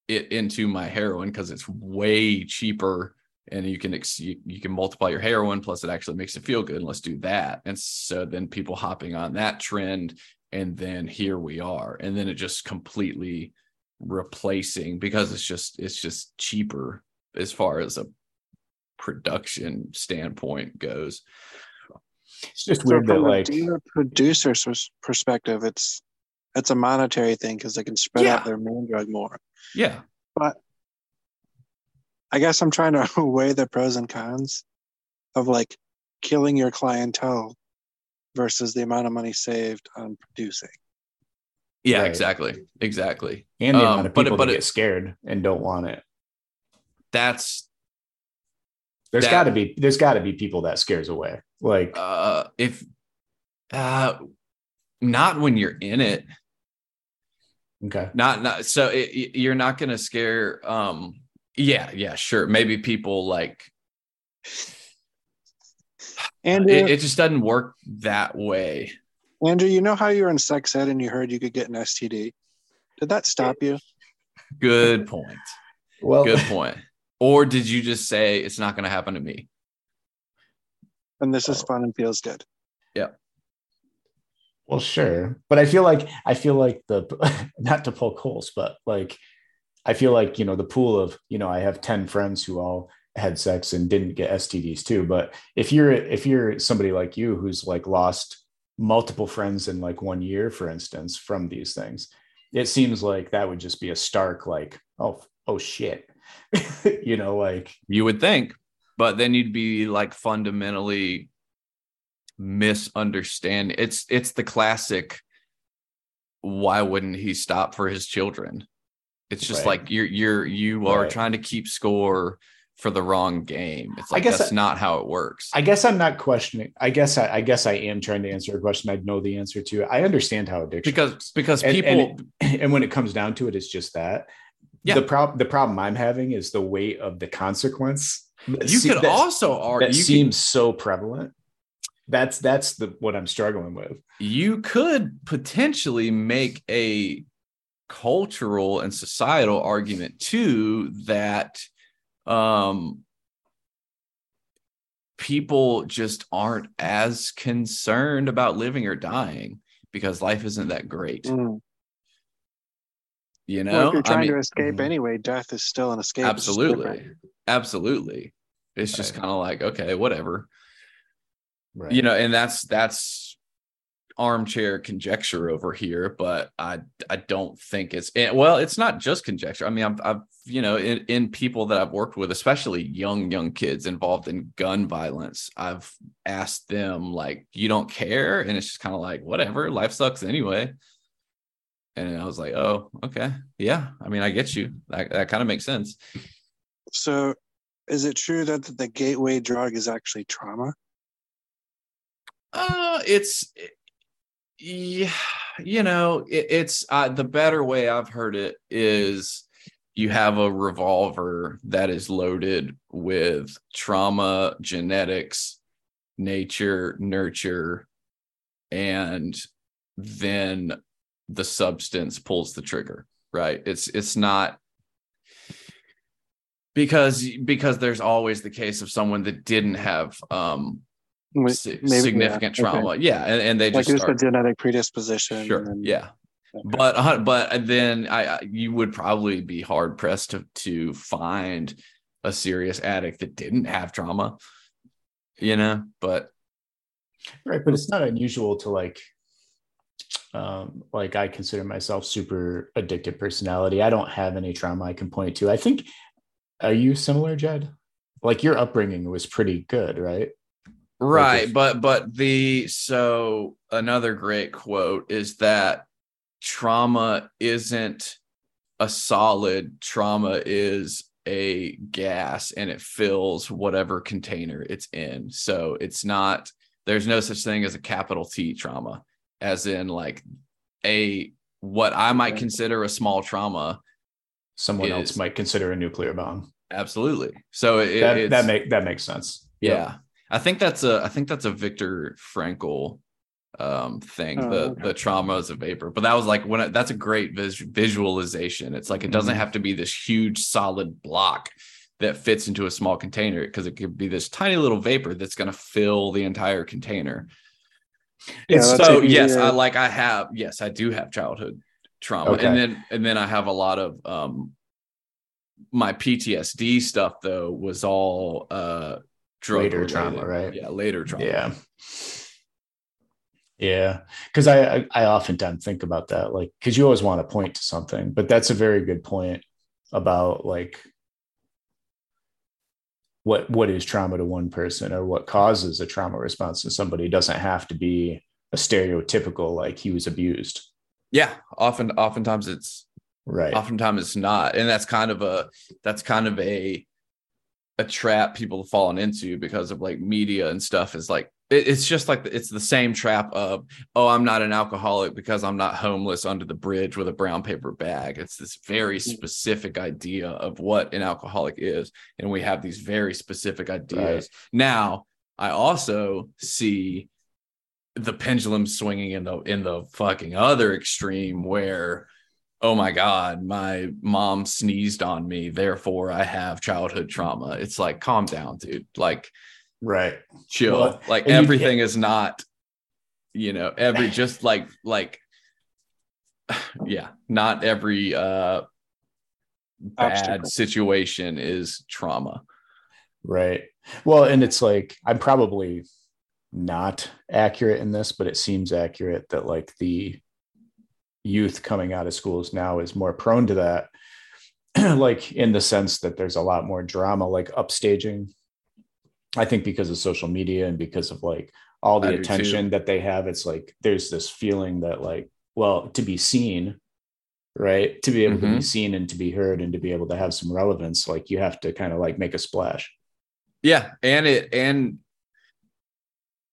it into my heroin because it's way cheaper and you can ex- you, can multiply your heroin plus it actually makes it feel good and let's do that. And so then people hopping on that trend and then here we are. And then it just completely replacing because it's just it's just cheaper as far as a production standpoint goes it's just So weird that from a like producer's perspective, it's it's a monetary thing because they can spread Yeah. out their main drug more. yeah But I guess I'm trying to weigh the pros and cons of like killing your clientele versus the amount of money saved on producing. Yeah, Right. exactly, exactly. and the Um, amount of but it- people but that it- get scared and don't want it. That's There's That- got to be there's got to be people that scares away. Like uh if uh not when you're in it. Okay, not not so it, it- you're not gonna scare um yeah yeah sure. Maybe people like Andrew, it, it just doesn't work that way. Andrew, you know how you were in sex ed and you heard you could get an STD? Did that stop you? good point. Well, good point or did you just say it's not gonna happen to me And this is Oh. fun and feels good. Yeah. Well, sure, but I feel like I feel like the not to pull holes, but like I feel like you know the pool of you know I have ten friends who all had sex and didn't get STDs too. But if you're if you're somebody like you who's like lost multiple friends in like one year, for instance, from these things, it seems like that would just be a stark like oh oh shit, you know like you would think but then you'd be like fundamentally misunderstand it's it's the classic why wouldn't he stop for his children it's just Right. like you're you're you are Right. trying to keep score for the wrong game it's like I guess that's I- not how it works I guess I'm not questioning. I guess I, I guess I am trying to answer a question I know the answer to. I understand how addiction because because And- people and, and when it comes down to it, it's just that. Yeah. The problem the problem I'm having is the weight of the consequence. you se- could that- also argue that you could- seems so prevalent. That's that's the what I'm struggling with. you could potentially make a cultural and societal argument too that um people just aren't as concerned about living or dying because life isn't that great Mm. You Well, know if you're I trying mean, to escape Mhm. anyway, death is still an escape. Absolutely different. absolutely it's just Right. kind of like okay whatever Right. you know and that's that's armchair conjecture over here but i i don't think it's and- well it's not just conjecture i mean i've, I've you know in, in people that i've worked with especially young young kids involved in gun violence i've asked them like you don't care and it's just kind of like whatever life sucks anyway and i was like oh okay. Yeah. I mean i get you. That, that kind of makes sense. So, is it true that the gateway drug is actually trauma? Uh, it's yeah, you know, it, it's uh, the better way I've heard it is you have a revolver that is loaded with trauma, genetics, nature, nurture, and then the substance pulls the trigger, right? It's it's not because because there's always the case of someone that didn't have um Maybe- si- maybe, yeah, significant okay. trauma. Yeah, and, and they Like just just start, a genetic predisposition. sure, and- yeah. okay. But uh, but then I I- you would probably be hard pressed to to find a serious addict that didn't have trauma, you know. But right but it's not unusual to like um like i consider myself super addicted personality. I don't have any trauma i can point to. I think are you similar jed? Like your upbringing was pretty good right? Right, if- but but the so another great quote is that trauma isn't a solid trauma is a gas and it fills whatever container it's in. So it's not there's no such thing as a capital t trauma as in like a what i might consider a small trauma someone else might consider a nuclear bomb. Absolutely. So it, that, that make that makes sense. Yep. yeah. I think that's a i think that's a viktor frankl um thing Oh, the okay. the trauma is a vapor. But that was like when I, that's a great vis- visualization. It's like it doesn't Mhm. have to be this huge solid block that fits into a small container because it could be this tiny little vapor that's going to fill the entire container Yeah, so yes i like i have yes i do have childhood trauma Okay. and then and then i have a lot of um my ptsd stuff though was all uh drug Later related. trauma, right? yeah later trauma yeah yeah because I, I i oftentimes think about that like because you always want to point to something but that's a very good point about like what what is trauma to one person or what causes a trauma response to somebody It doesn't have to be a stereotypical like he was abused. Yeah, often oftentimes it's right. oftentimes it's not. And that's kind of a that's kind of a a trap people have fallen into because of like media and stuff is like it's just like it's the same trap of oh i'm not an alcoholic because i'm not homeless under the bridge with a brown paper bag. It's this very Mm. specific idea of what an alcoholic is and we have these very specific ideas. Now i also see the pendulum swinging in the in the fucking other extreme where oh my god my mom sneezed on me therefore i have childhood trauma. It's like calm down dude. Like right chill Well, like everything is not you know every just like like yeah not every uh bad Obstacle. situation is trauma Right. Well, and it's like I'm probably not accurate in this, but it seems accurate that like the youth coming out of schools now is more prone to that. like in the sense that there's a lot more drama, like upstaging. I think because of social media and because of like all the attention that they have, it's like there's this feeling that like, well, to be seen, right? To be able to be Mhm. seen and to be heard and to be able to have some relevance, like you have to kind of like make a splash. Yeah, and it and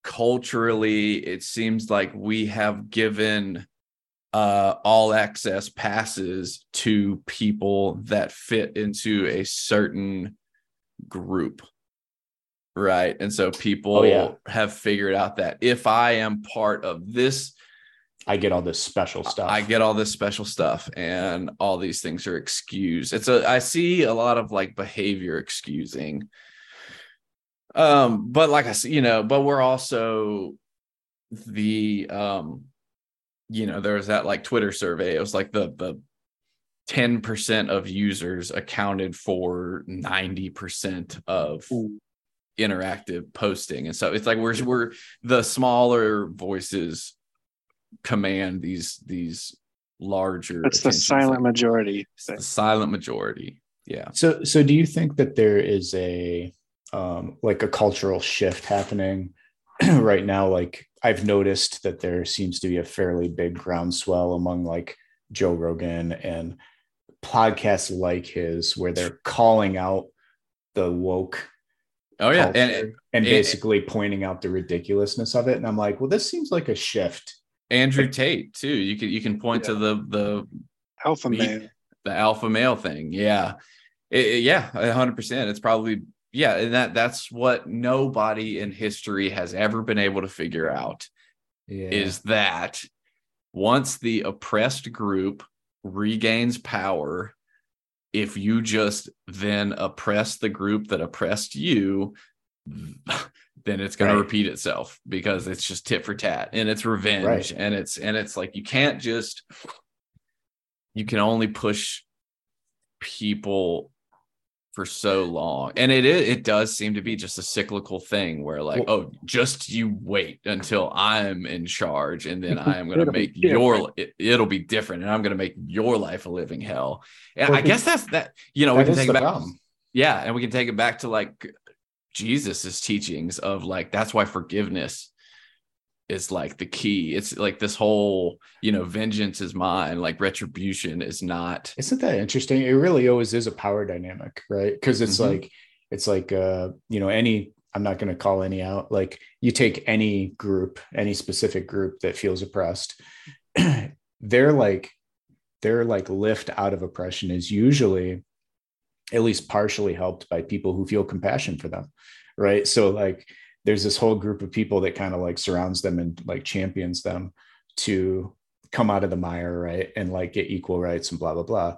culturally it seems like we have given uh all access passes to people that fit into a certain group. Right? And so people Oh, yeah. have figured out that if I am part of this I get all this special stuff. I get all this special stuff and all these things are excused. It's a I see a lot of like behavior excusing. Um, but like I said, you know, but we're also the um, you know, there was that like Twitter survey. It was like the the 10% of users accounted for 90% of Ooh. Interactive posting. And so it's like we're we're the smaller voices command these these larger It's the silent sectors. majority. The silent majority. Yeah. so so do you think that there is a um like a cultural shift happening right now? Like I've noticed that there seems to be a fairly big groundswell among like Joe Rogan and podcasts like his where they're calling out the woke Oh yeah. culture And and, and- basically pointing out the ridiculousness of it. And I'm like, well, this seems like a shift. Andrew Tate too. You can you can point to the the Alpha Me- man. the alpha male thing. Yeah. It- it- yeah, hundred percent. It's probably yeah, and that that's what nobody in history has ever been able to figure out Yeah. is that once the oppressed group regains power, if you just then oppress the group that oppressed you, then it's going Right. to repeat itself because it's just tit for tat and it's revenge Right. and it's and it's like you can't just you can only push people for so long and it is it does seem to be just a cyclical thing where like oh just you wait until i'm in charge and then i am going to make your it, it'll be different and i'm going to make your life a living hell and Well, i guess that's that you know we can take it back problem. yeah and we can take it back to like jesus's teachings of like that's why forgiveness is like the key it's like this whole you know vengeance is mine like retribution is not Isn't that interesting? It really always is a power dynamic, right? Because it's Mhm. like it's like uh, you know, any I'm not going to call any out. Like you take any group, any specific group that feels oppressed, they're like their like lift out of oppression is usually at least partially helped by people who feel compassion for them, right? So like there's this whole group of people that kind of like surrounds them and like champions them to come out of the mire, right? And like get equal rights and blah blah blah.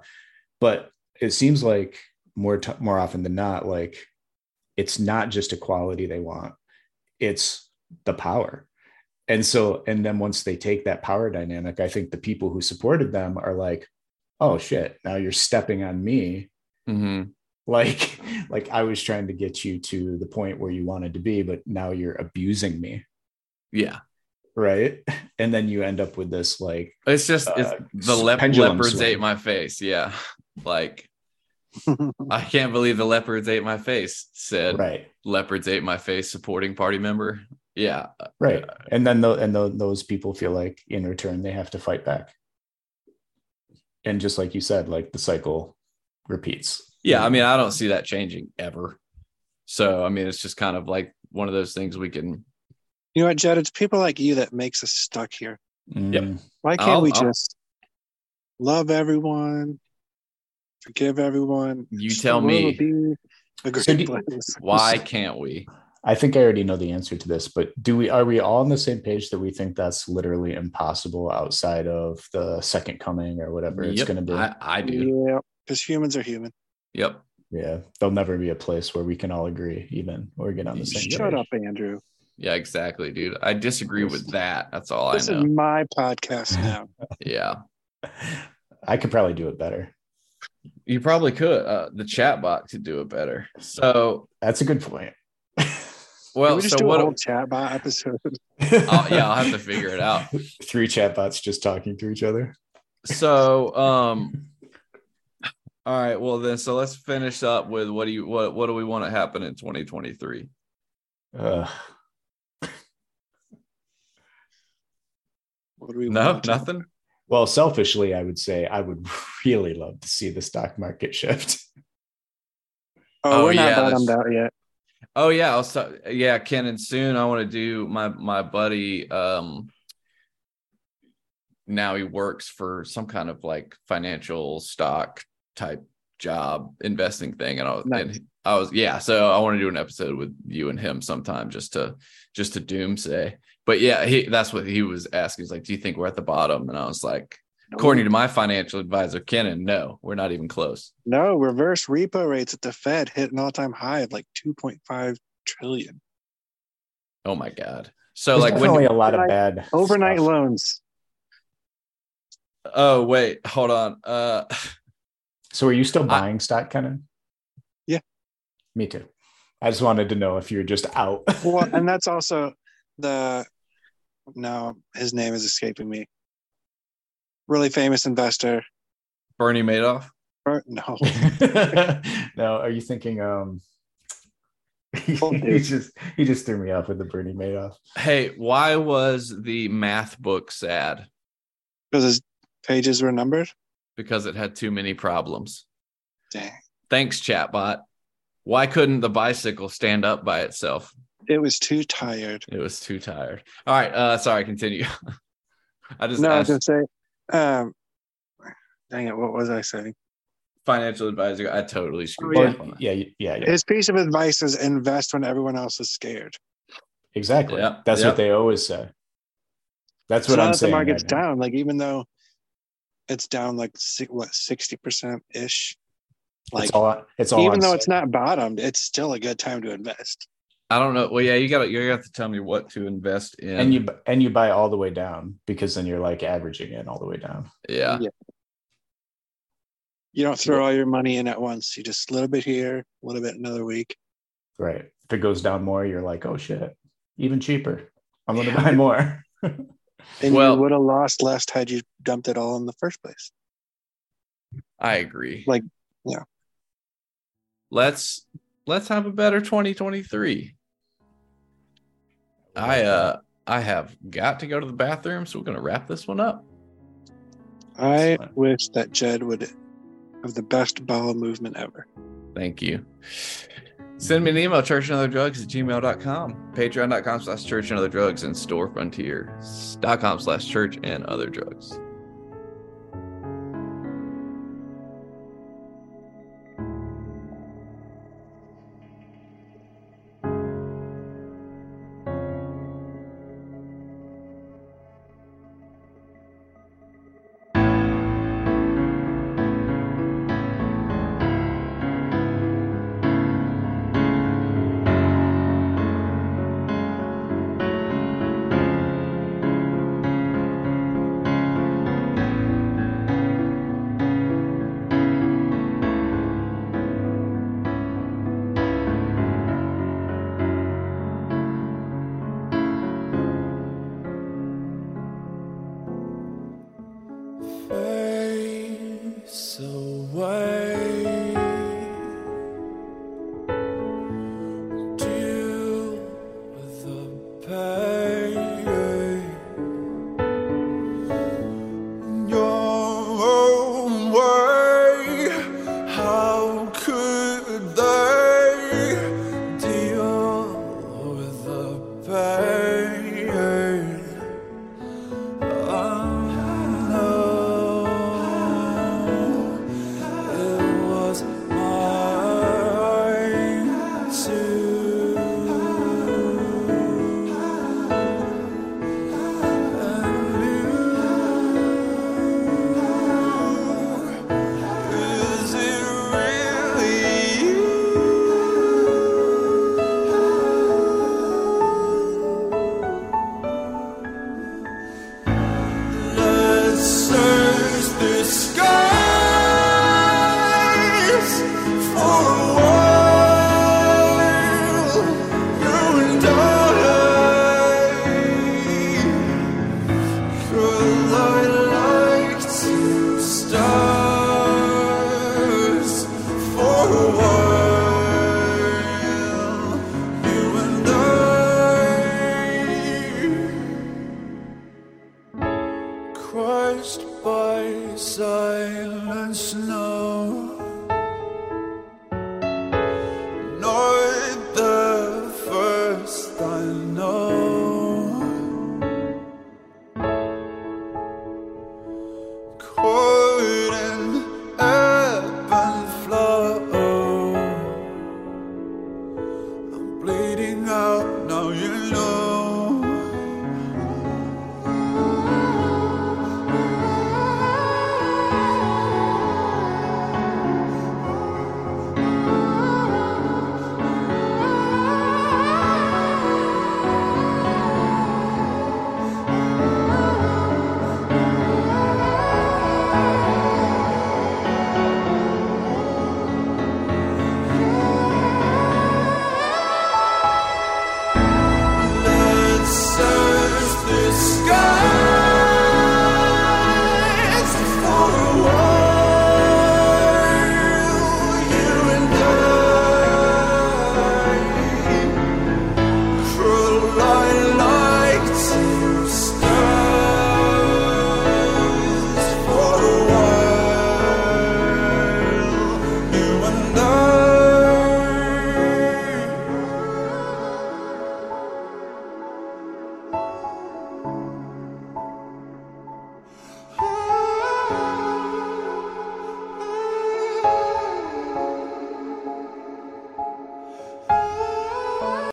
But it seems like more t- more often than not, like it's not just equality they want; it's the power. And so, and then once they take that power dynamic, I think the people who supported them are like, "Oh shit! Now you're stepping on me." Mhm. Like, like I was trying to get you to the point where you wanted to be, but now you're abusing me, yeah right? And then you end up with this like It's just it's, Uh, the lep- leopards swing. ate my face. Yeah. Like I can't believe the leopards ate my face, said right leopards ate my face supporting party member. Yeah. right and then tho- and tho- those people feel like in return they have to fight back and just like you said, like the cycle repeats. Yeah, I mean, I don't see that changing ever. So, I mean, it's just kind of like one of those things we can. You know what, Jed? It's people like you that makes us stuck here. Mm, Why can't I'll- we I'll- just love everyone, forgive everyone? You tell me. a great So do- place. Why can't we? I think I already know the answer to this, but do we are we all on the same page that we think that's literally impossible outside of the second coming or whatever it's going to be? I, I do. Yeah, because humans are human. Yep. yeah, there'll never be a place where we can all agree, even or get on the same. Shut page. up, Andrew. Yeah, exactly, dude. I disagree with that. That's all This I is know. my podcast now. Yeah. I could probably do it better. You probably could. Uh, the chat bot could do it better. So, That's a good point. Can well, we just so do a what? whole chat bot episode? I'll- yeah, I'll have to figure it out. Three chatbots just talking to each other. So, um, all right. Well, then, so let's finish up with what do you what what do we want to happen in 2023? Uh, What do we No, want? nothing. well, selfishly, I would say I would really love to see the stock market shift. Oh, Oh, we're not yeah, bottomed out yet. Oh yeah, I'll start, yeah, Ken, and soon I want to do my my buddy. Um, now he works for some kind of like financial stock type job investing thing, and I was, Nice. and I was yeah. So I want to do an episode with you and him sometime just to just to doomsay. But yeah, he that's what he was asking. He's like, "Do you think we're at the bottom?" And I was like, according to my financial advisor, Kenon, no, we're not even close. No, reverse repo rates at the Fed hit an all-time high of like 2.5 trillion. Oh my god. So There's like when definitely a lot of Overnight- bad Overnight stuff. loans. Oh wait, hold on. Uh So are you still I- buying stock, Kenon? Yeah. Me too. I just wanted to know if you're just out. Well, and that's also the no, his name is escaping me. Really famous investor. Bernie Madoff. Or- No, no, are you thinking um he just he just threw me off with the Bernie Madoff. Hey, why was the math book sad? because his pages were numbered. Because it had too many problems. Dang, Thanks, chatbot. Why couldn't the bicycle stand up by itself? it was too tired. It was too tired. All right, uh sorry, continue. I just No, I was asked gonna say, um, dang it, what was I saying? financial advisor. I totally screwed Oh, Or- up on that. yeah, yeah, yeah, yeah. His piece of advice is invest when everyone else is scared. Exactly. Yep, That's yep. what they always say. That's So what now I'm saying. the market's right down, like even though it's down like what sixty percent ish, like it's all it's all even though sale. it's not bottomed, it's still a good time to invest. I don't know. Well, yeah, you gotta you have to tell me what to invest in. and you and you buy all the way down because then you're like averaging it all the way down. yeah. Yeah. You don't throw all your money in at once. You just a little bit here, a little bit another week. Right. If it goes down more, you're like, oh shit, even cheaper. I'm gonna buy more. And Well- you would have lost less had you dumped it all in the first place. I agree. Like, yeah. Let's let's have a better 2023. I uh I have got to go to the bathroom, so we're gonna wrap this one up. I Excellent. wish that Jed would have the best bowel movement ever. Thank you. Send me an email, church and other drugs at gmail.com, patreon.com slash church and storefrontier.com slash church and other drugs.